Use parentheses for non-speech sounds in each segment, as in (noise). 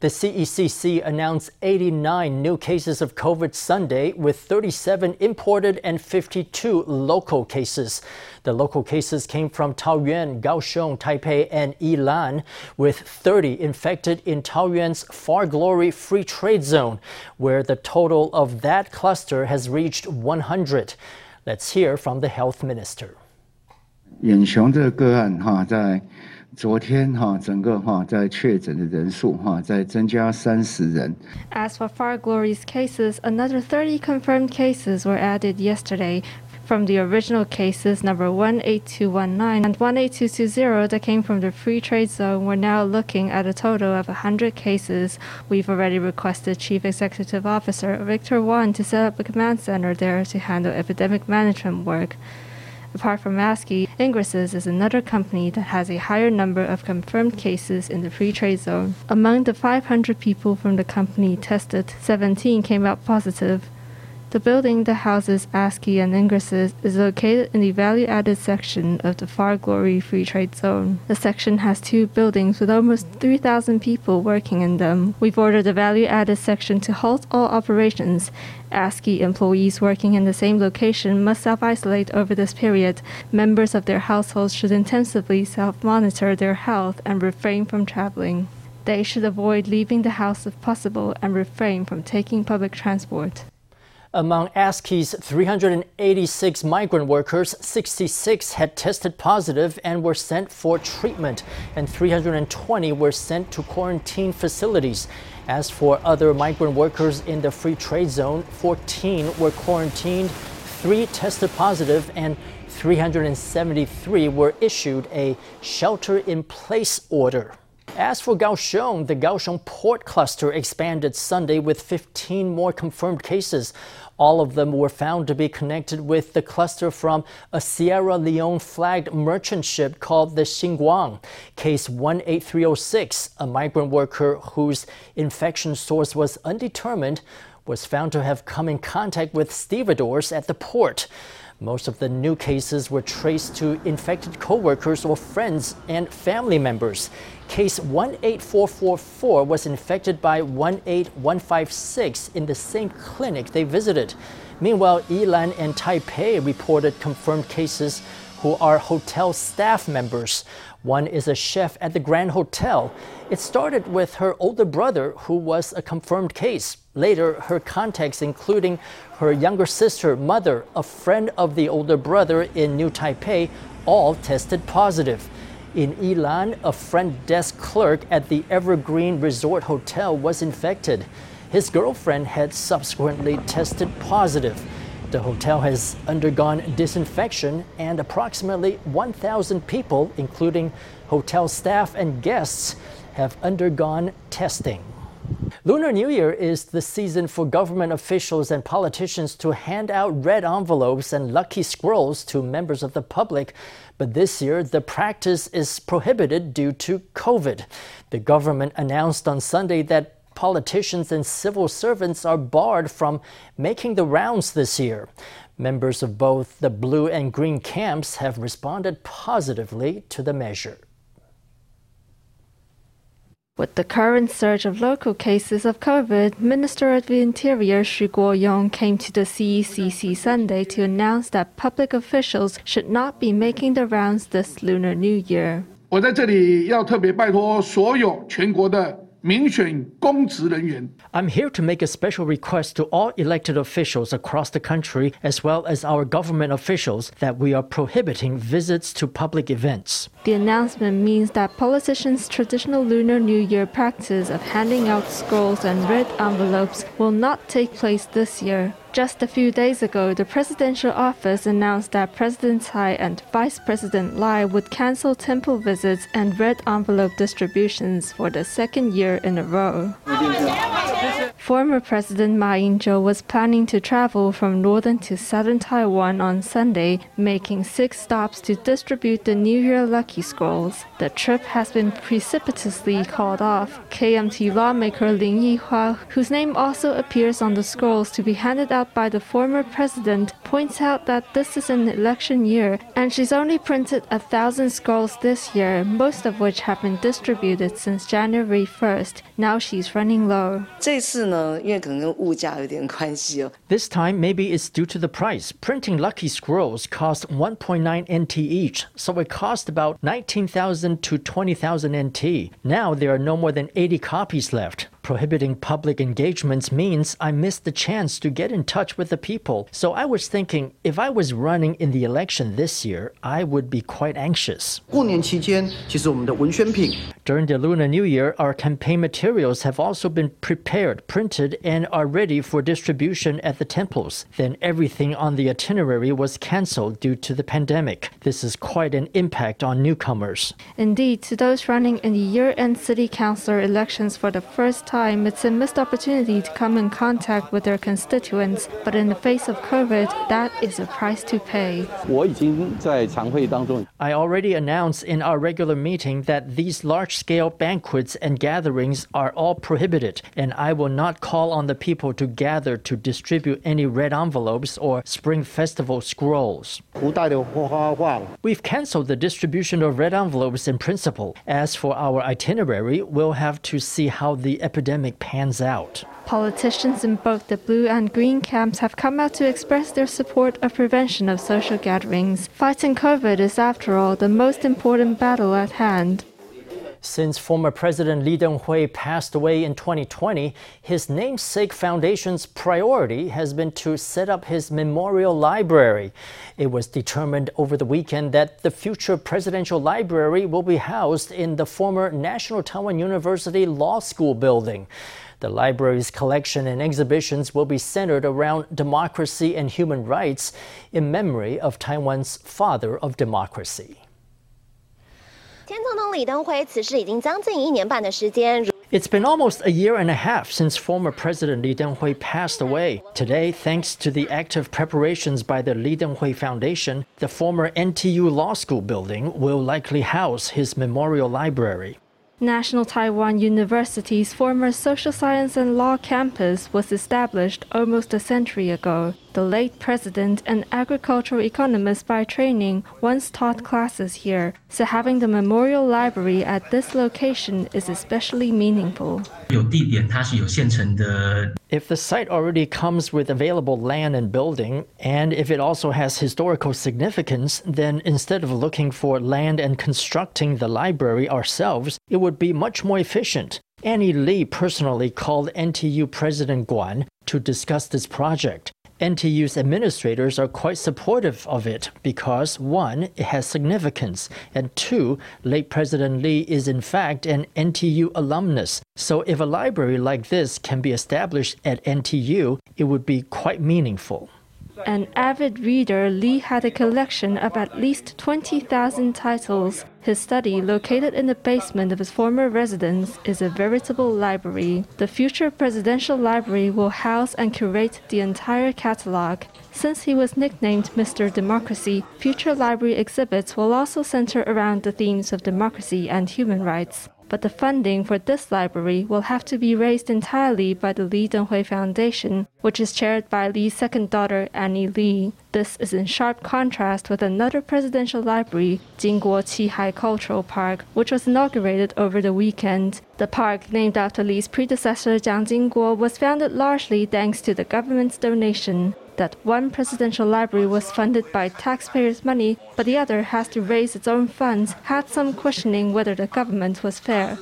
The CECC announced 89 new cases of COVID Sunday, with 37 imported and 52 local cases. The local cases came from Taoyuan, Kaohsiung, Taipei, and Yilan, with 30 infected in Taoyuan's Far Glory Free Trade Zone, where the total of that cluster has reached 100. Let's hear from the health minister. 远雄这个个案哈，在 昨天哈，整个哈在确诊的人数哈在增加三十人。As for Far Glory's cases, another 30 confirmed cases were added yesterday from the original cases number 18219 and 18220 that came from the free trade zone. We're now looking at a total of 100 cases. We've already requested Chief Executive Officer Victor Wan to set up a command center there to handle epidemic management work. Apart from Askey, Ingrasys is another company that has a higher number of confirmed cases in the free trade zone. Among the 500 people from the company tested, 17 came out positive. The building that houses Askey and Ingrasys is located in the value added section of the Far Glory Free Trade Zone. The section has two buildings with almost 3,000 people working in them. We've ordered the value added section to halt all operations. Askey employees working in the same location must self isolate over this period. Members of their households should intensively self monitor their health and refrain from traveling. They should avoid leaving the house if possible and refrain from taking public transport. Among Askey's 386 migrant workers, 66 had tested positive and were sent for treatment, and 320 were sent to quarantine facilities. As for other migrant workers in the free trade zone, 14 were quarantined, 3 tested positive, and 373 were issued a shelter in place order. As for Kaohsiung, the Kaohsiung port cluster expanded Sunday with 15 more confirmed cases. All of them were found to be connected with the cluster from a Sierra Leone flagged merchant ship called the Xinguang. Case 18306, a migrant worker whose infection source was undetermined, was found to have come in contact with stevedores at the port. Most of the new cases were traced to infected coworkers or friends and family members. Case 18444 was infected by 18156 in the same clinic they visited. Meanwhile, Yilan and Taipei reported confirmed cases who are hotel staff members. One is a chef at the Grand Hotel. It started with her older brother, who was a confirmed case. Later, her contacts, including her younger sister, mother, a friend of the older brother in New Taipei, all tested positive. In Yilan, a front desk clerk at the Evergreen Resort Hotel was infected. His girlfriend had subsequently tested positive. The hotel has undergone disinfection, and approximately 1,000 people, including hotel staff and guests, have undergone testing. Lunar New Year is the season for government officials and politicians to hand out red envelopes and lucky scrolls to members of the public. But this year, the practice is prohibited due to COVID. The government announced on Sunday that politicians and civil servants are barred from making the rounds this year. Members of both the blue and green camps have responded positively to the measure. With the current surge of local cases of COVID, Minister of the Interior Xu Guoyong came to the CECC Sunday to announce that public officials should not be making the rounds this Lunar New Year. 我在这里要特别拜托所有全国的 I'm here to make a special request to all elected officials across the country, as well as our government officials, that we are prohibiting visits to public events. The announcement means that politicians' traditional Lunar New Year practice of handing out scrolls and red envelopes will not take place this year. Just a few days ago, the presidential office announced that President Tsai and Vice President Lai would cancel temple visits and red envelope distributions for the second year in a row. Former President Ma Ying-jeou was planning to travel from northern to southern Taiwan on Sunday, making six stops to distribute the New Year Lucky Scrolls. The trip has been precipitously called off. KMT lawmaker Lin Yihua, whose name also appears on the scrolls to be handed out by the former president, points out that this is an election year and she's only printed a thousand scrolls this year, most of which have been distributed since January 1st. Now she's running low. This time, maybe it's due to the price. Printing Lucky Scrolls cost 1.9 NT each, so it cost about 19,000 to 20,000 NT. Now there are no more than 80 copies left. Prohibiting public engagements means I missed the chance to get in touch with the people. So I was thinking if I was running in the election this year, I would be quite anxious. During the Lunar New Year, our campaign materials have also been prepared, printed, and are ready for distribution at the temples. Then everything on the itinerary was cancelled due to the pandemic. This is quite an impact on newcomers. Indeed, to those running in the year end city councilor elections for the first time, it's a missed opportunity to come in contact with their constituents. But in the face of COVID, that is a price to pay. I already announced in our regular meeting that these large scale banquets and gatherings are all prohibited, and I will not call on the people to gather to distribute any red envelopes or Spring Festival scrolls. We've canceled the distribution of red envelopes in principle. As for our itinerary, we'll have to see how the epidemic epidemic pans out. Politicians in both the blue and green camps have come out to express their support of prevention of social gatherings. Fighting COVID is, after all, the most important battle at hand. Since former President Lee Teng-hui passed away in 2020, his namesake foundation's priority has been to set up his memorial library. It was determined over the weekend that the future presidential library will be housed in the former National Taiwan University Law School building. The library's collection and exhibitions will be centered around democracy and human rights in memory of Taiwan's father of democracy. It's been almost a year and a half since former President Lee Teng-hui passed away. Today, thanks to the active preparations by the Lee Teng-hui Foundation, the former NTU Law School building will likely house his memorial library. National Taiwan University's former Social Science and Law campus was established almost a century ago. The late president, an agricultural economist by training, once taught classes here, so having the memorial library at this location is especially meaningful. If the site already comes with available land and building, and if it also has historical significance, then instead of looking for land and constructing the library ourselves, it would be much more efficient. Annie Lee personally called NTU President Guan to discuss this project. NTU's administrators are quite supportive of it because, one, it has significance, and two, late President Lee is in fact an NTU alumnus. So if a library like this can be established at NTU, it would be quite meaningful. An avid reader, Lee had a collection of at least 20,000 titles. His study, located in the basement of his former residence, is a veritable library. The future presidential library will house and curate the entire catalog. Since he was nicknamed Mr. Democracy, future library exhibits will also center around the themes of democracy and human rights but the funding for this library will have to be raised entirely by the Lee Teng-hui Foundation, which is chaired by Lee's second daughter, Annie Lee. This is in sharp contrast with another presidential library, Jingguo Qihai Cultural Park, which was inaugurated over the weekend. The park, named after Lee's predecessor Jiang Jingguo, was founded largely thanks to the government's donation that one presidential library was funded by taxpayers' money, but the other has to raise its own funds, had some questioning whether the government was fair.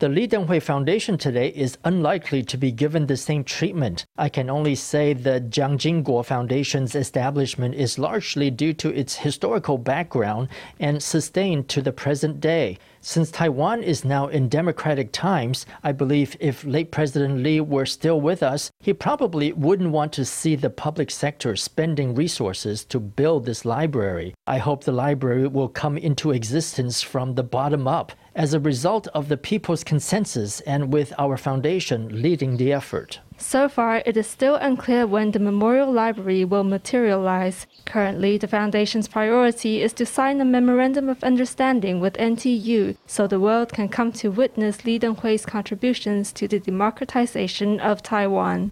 The Lee Teng-hui Foundation today is unlikely to be given the same treatment. I can only say the Jiang Jingguo Foundation's establishment is largely due to its historical background and sustained to the present day. Since Taiwan is now in democratic times, I believe if late President Lee were still with us, he probably wouldn't want to see the public sector spending resources to build this library. I hope the library will come into existence from the bottom up as a result of the people's consensus and with our foundation leading the effort. So far, it is still unclear when the memorial library will materialize. Currently, the Foundation's priority is to sign a memorandum of understanding with NTU so the world can come to witness Lee Teng-hui's contributions to the democratization of Taiwan.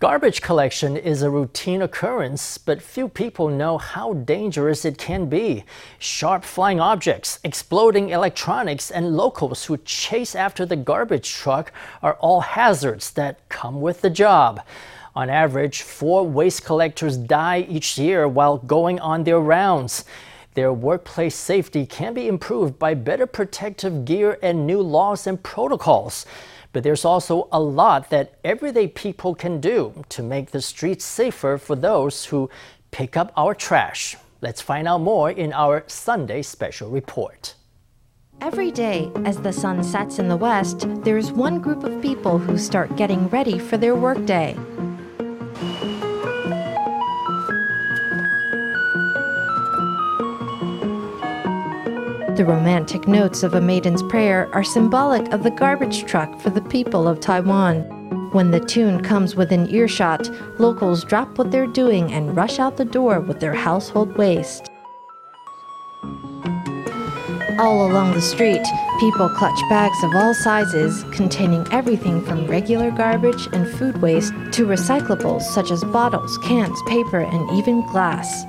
Garbage collection is a routine occurrence, but few people know how dangerous it can be. Sharp flying objects, exploding electronics, and locals who chase after the garbage truck are all hazards that come with the job. On average, four waste collectors die each year while going on their rounds. Their workplace safety can be improved by better protective gear and new laws and protocols. But there's also a lot that everyday people can do to make the streets safer for those who pick up our trash. Let's find out more in our Sunday special report. Every day, as the sun sets in the west, there's one group of people who start getting ready for their workday. The romantic notes of a maiden's prayer are symbolic of the garbage truck for the people of Taiwan. When the tune comes within earshot, locals drop what they're doing and rush out the door with their household waste. All along the street, people clutch bags of all sizes containing everything from regular garbage and food waste to recyclables such as bottles, cans, paper, and even glass.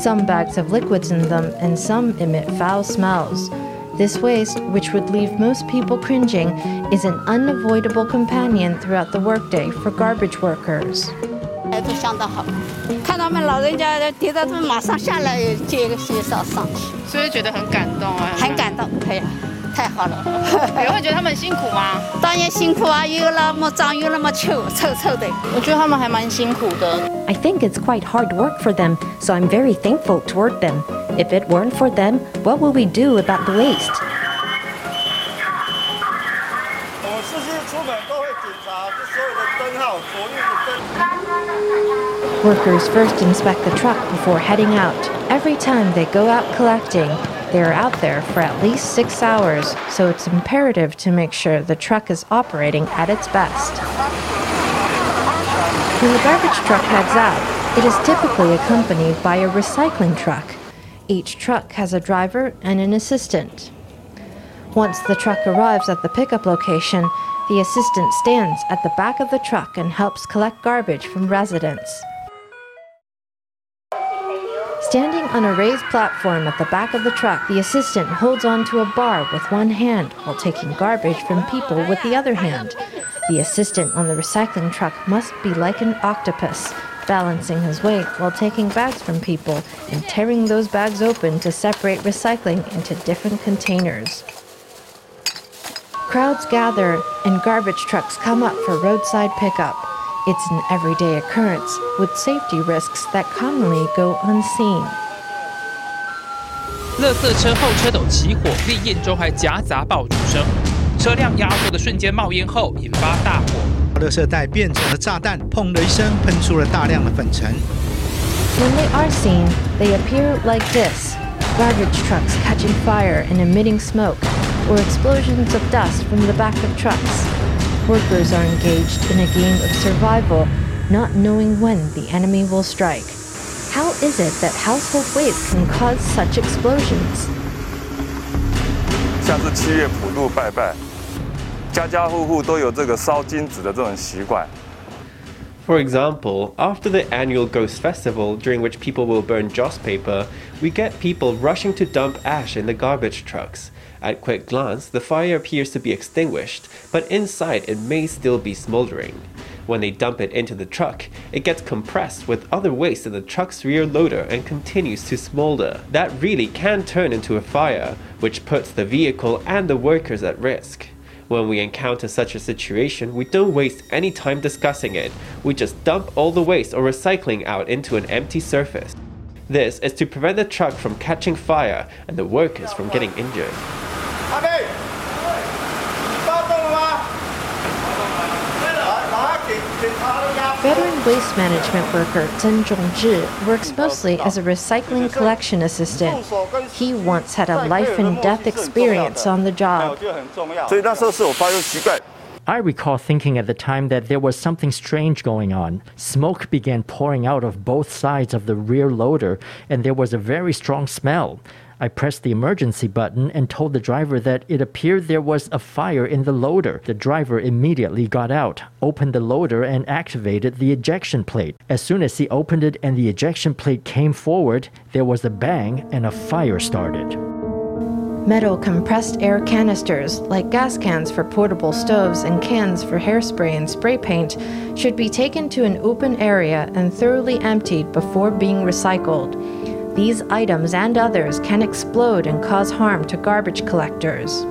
Some bags have liquids in them, and some emit foul smells. This waste, which would leave most people cringing, is an unavoidable companion throughout the workday for garbage workers. 都相当好，看他们老人家跌倒，他们马上下来接个介绍上去，所以觉得很感动啊，很感动，哎呀， 太好了。你会觉得他们辛苦吗？当然辛苦啊，又那么脏又那么臭，臭臭的。我觉得他们还蛮辛苦的。I think it's quite hard work for them, so I'm very thankful toward them. If it weren't for them, what would we do about the waste? Workers first inspect the truck before heading out. Every time they go out collecting, they are out there for at least six hours, so it's imperative to make sure the truck is operating at its best. When the garbage truck heads out, it is typically accompanied by a recycling truck. Each truck has a driver and an assistant. Once the truck arrives at the pickup location, the assistant stands at the back of the truck and helps collect garbage from residents. Standing on a raised platform at the back of the truck, the assistant holds onto a bar with one hand while taking garbage from people with the other hand. The assistant on the recycling truck must be like an octopus, balancing his weight while taking bags from people and tearing those bags open to separate recycling into different containers. Crowds gather and garbage trucks come up for roadside pickup. It's an everyday occurrence with safety risks that commonly go unseen. 垃圾车后车斗起火，烈焰中还夹杂爆竹声。车辆压缩的瞬间冒烟后，引发大火。垃圾袋变成了炸弹，砰的一声，喷出了大量的粉尘。When they are seen, they appear like this: garbage trucks catching fire and emitting smoke, or explosions of dust from the back of trucks. Workers are engaged in a game of survival, not knowing when the enemy will strike. How is it that household waste can cause such explosions? 像是七月普渡拜拜，家家户户都有这个烧金纸的这种习惯。For example, after the annual Ghost Festival, during which people will burn joss paper, we get people rushing to dump ash in the garbage trucks. At quick glance, the fire appears to be extinguished, but inside it may still be smoldering. When they dump it into the truck, it gets compressed with other waste in the truck's rear loader and continues to smolder. That really can turn into a fire, which puts the vehicle and the workers at risk. When we encounter such a situation, we don't waste any time discussing it. We just dump all the waste or recycling out into an empty surface. This is to prevent the truck from catching fire and the workers from getting injured. Veteran waste management worker Zheng Zhongzhi works mostly as a recycling collection assistant. He once had a life and death experience on the job. I recall thinking at the time that there was something strange going on. Smoke began pouring out of both sides of the rear loader, and there was a very strong smell. I pressed the emergency button and told the driver that it appeared there was a fire in the loader. The driver immediately got out, opened the loader, and activated the ejection plate. As soon as he opened it and the ejection plate came forward, there was a bang and a fire started. Metal compressed air canisters, like gas cans for portable stoves and cans for hairspray and spray paint, should be taken to an open area and thoroughly emptied before being recycled. These items and others can explode and cause harm to garbage collectors.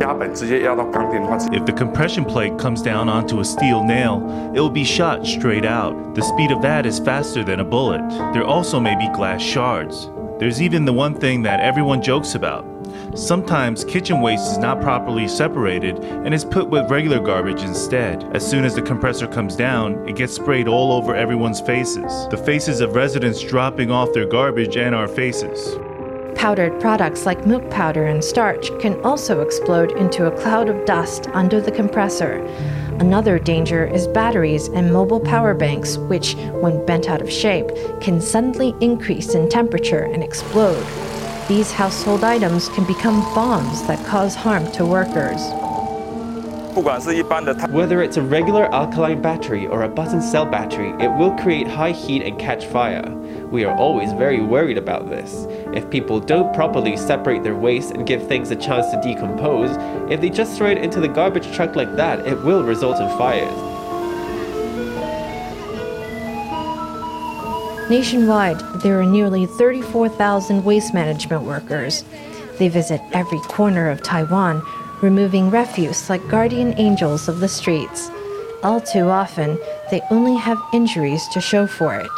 If the compression plate comes down onto a steel nail, it will be shot straight out. The speed of that is faster than a bullet. There also may be glass shards. There's even the one thing that everyone jokes about Sometimes kitchen waste is not properly separated and is put with regular garbage instead. As soon as the compressor comes down, it gets sprayed all over everyone's faces. The faces of residents dropping off their garbage and our faces. Powdered products like milk powder and starch can also explode into a cloud of dust under the compressor. Another danger is batteries and mobile power banks, which, when bent out of shape, can suddenly increase in temperature and explode. These household items can become bombs that cause harm to workers. Whether it's a regular alkaline battery or a button cell battery, it will create high heat and catch fire. We are always very worried about this. If people don't properly separate their waste and give things a chance to decompose, if they just throw it into the garbage truck like that, it will result in fires. Nationwide, there are nearly 34,000 waste management workers. They visit every corner of Taiwan, removing refuse like guardian angels of the streets. All too often, they only have injuries to show for it.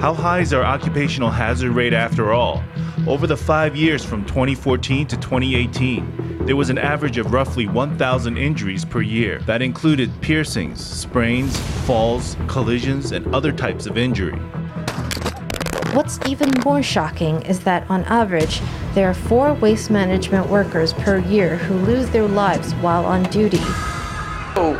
How high is our occupational hazard rate after all? Over the five years from 2014 to 2018, there was an average of roughly 1,000 injuries per year. That included piercings, sprains, falls, collisions, and other types of injury. What's even more shocking is that on average, there are four waste management workers per year who lose their lives while on duty. Oh,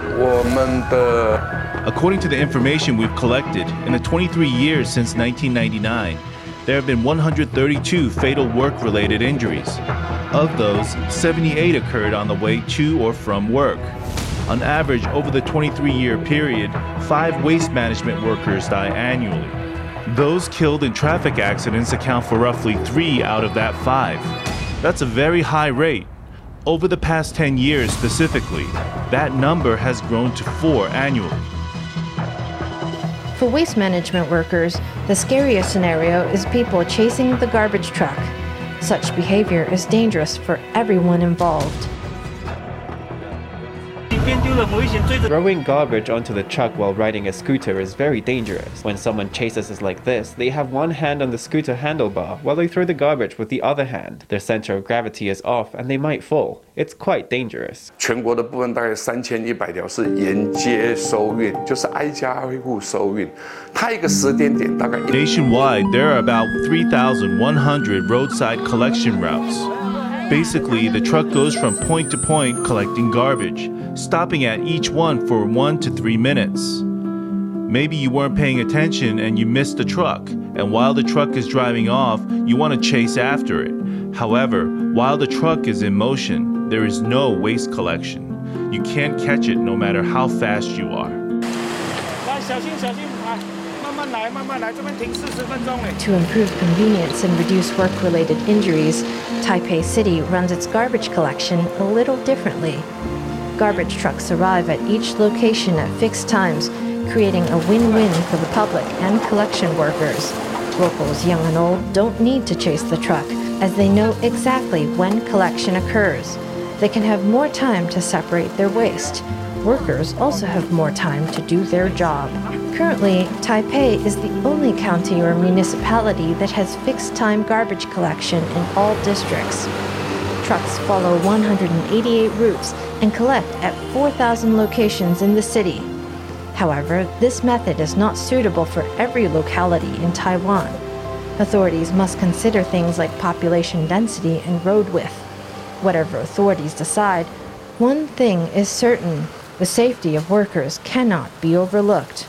According to the information we've collected, in the 23 years since 1999, there have been 132 fatal work related injuries. Of those, 78 occurred on the way to or from work. On average, over the 23 year period, five waste management workers die annually. Those killed in traffic accidents account for roughly three out of that five. That's a very high rate. Over the past 10 years specifically, that number has grown to four annually. For waste management workers, the scariest scenario is people chasing the garbage truck. Such behavior is dangerous for everyone involved. Throwing garbage onto the truck while riding a scooter is very dangerous. When someone chases us like this, they have one hand on the scooter handlebar while they throw the garbage with the other hand. Their center of gravity is off and they might fall. It's quite dangerous. (laughs) 全国的部分大概三千一百条是沿街收运，就是挨家挨户收运。它一个时间点大概。Nationwide, there are about 3,100 roadside collection routes. Basically, the truck goes from point to point collecting garbage, stopping at each one for one to three minutes. Maybe you weren't paying attention and you missed the truck, and while the truck is driving off, you want to chase after it. However, while the truck is in motion, there is no waste collection. You can't catch it no matter how fast you are. To improve convenience and reduce work related injuries, Taipei City runs its garbage collection a little differently. Garbage trucks arrive at each location at fixed times, creating a win win for the public and collection workers. Locals, young and old, don't need to chase the truck, as they know exactly when collection occurs. They can have more time to separate their waste. Workers also have more time to do their job. Currently, Taipei is the only county or municipality that has fixed time garbage collection in all districts. Trucks follow 188 routes and collect at 4,000 locations in the city. However, this method is not suitable for every locality in Taiwan. Authorities must consider things like population density and road width. Whatever authorities decide, one thing is certain the safety of workers cannot be overlooked.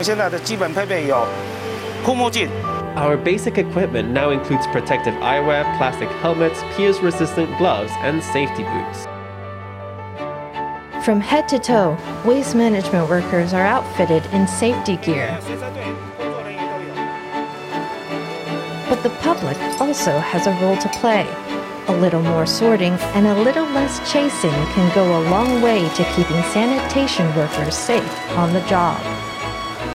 现在的基本配备有 护目镜。 Our basic equipment now includes protective eyewear, plastic helmets, pierce resistant gloves, and safety boots. From head to toe, waste management workers are outfitted in safety gear. But the public also has a role to play. A little more sorting and a little less chasing can go a long way to keeping sanitation workers safe on the job.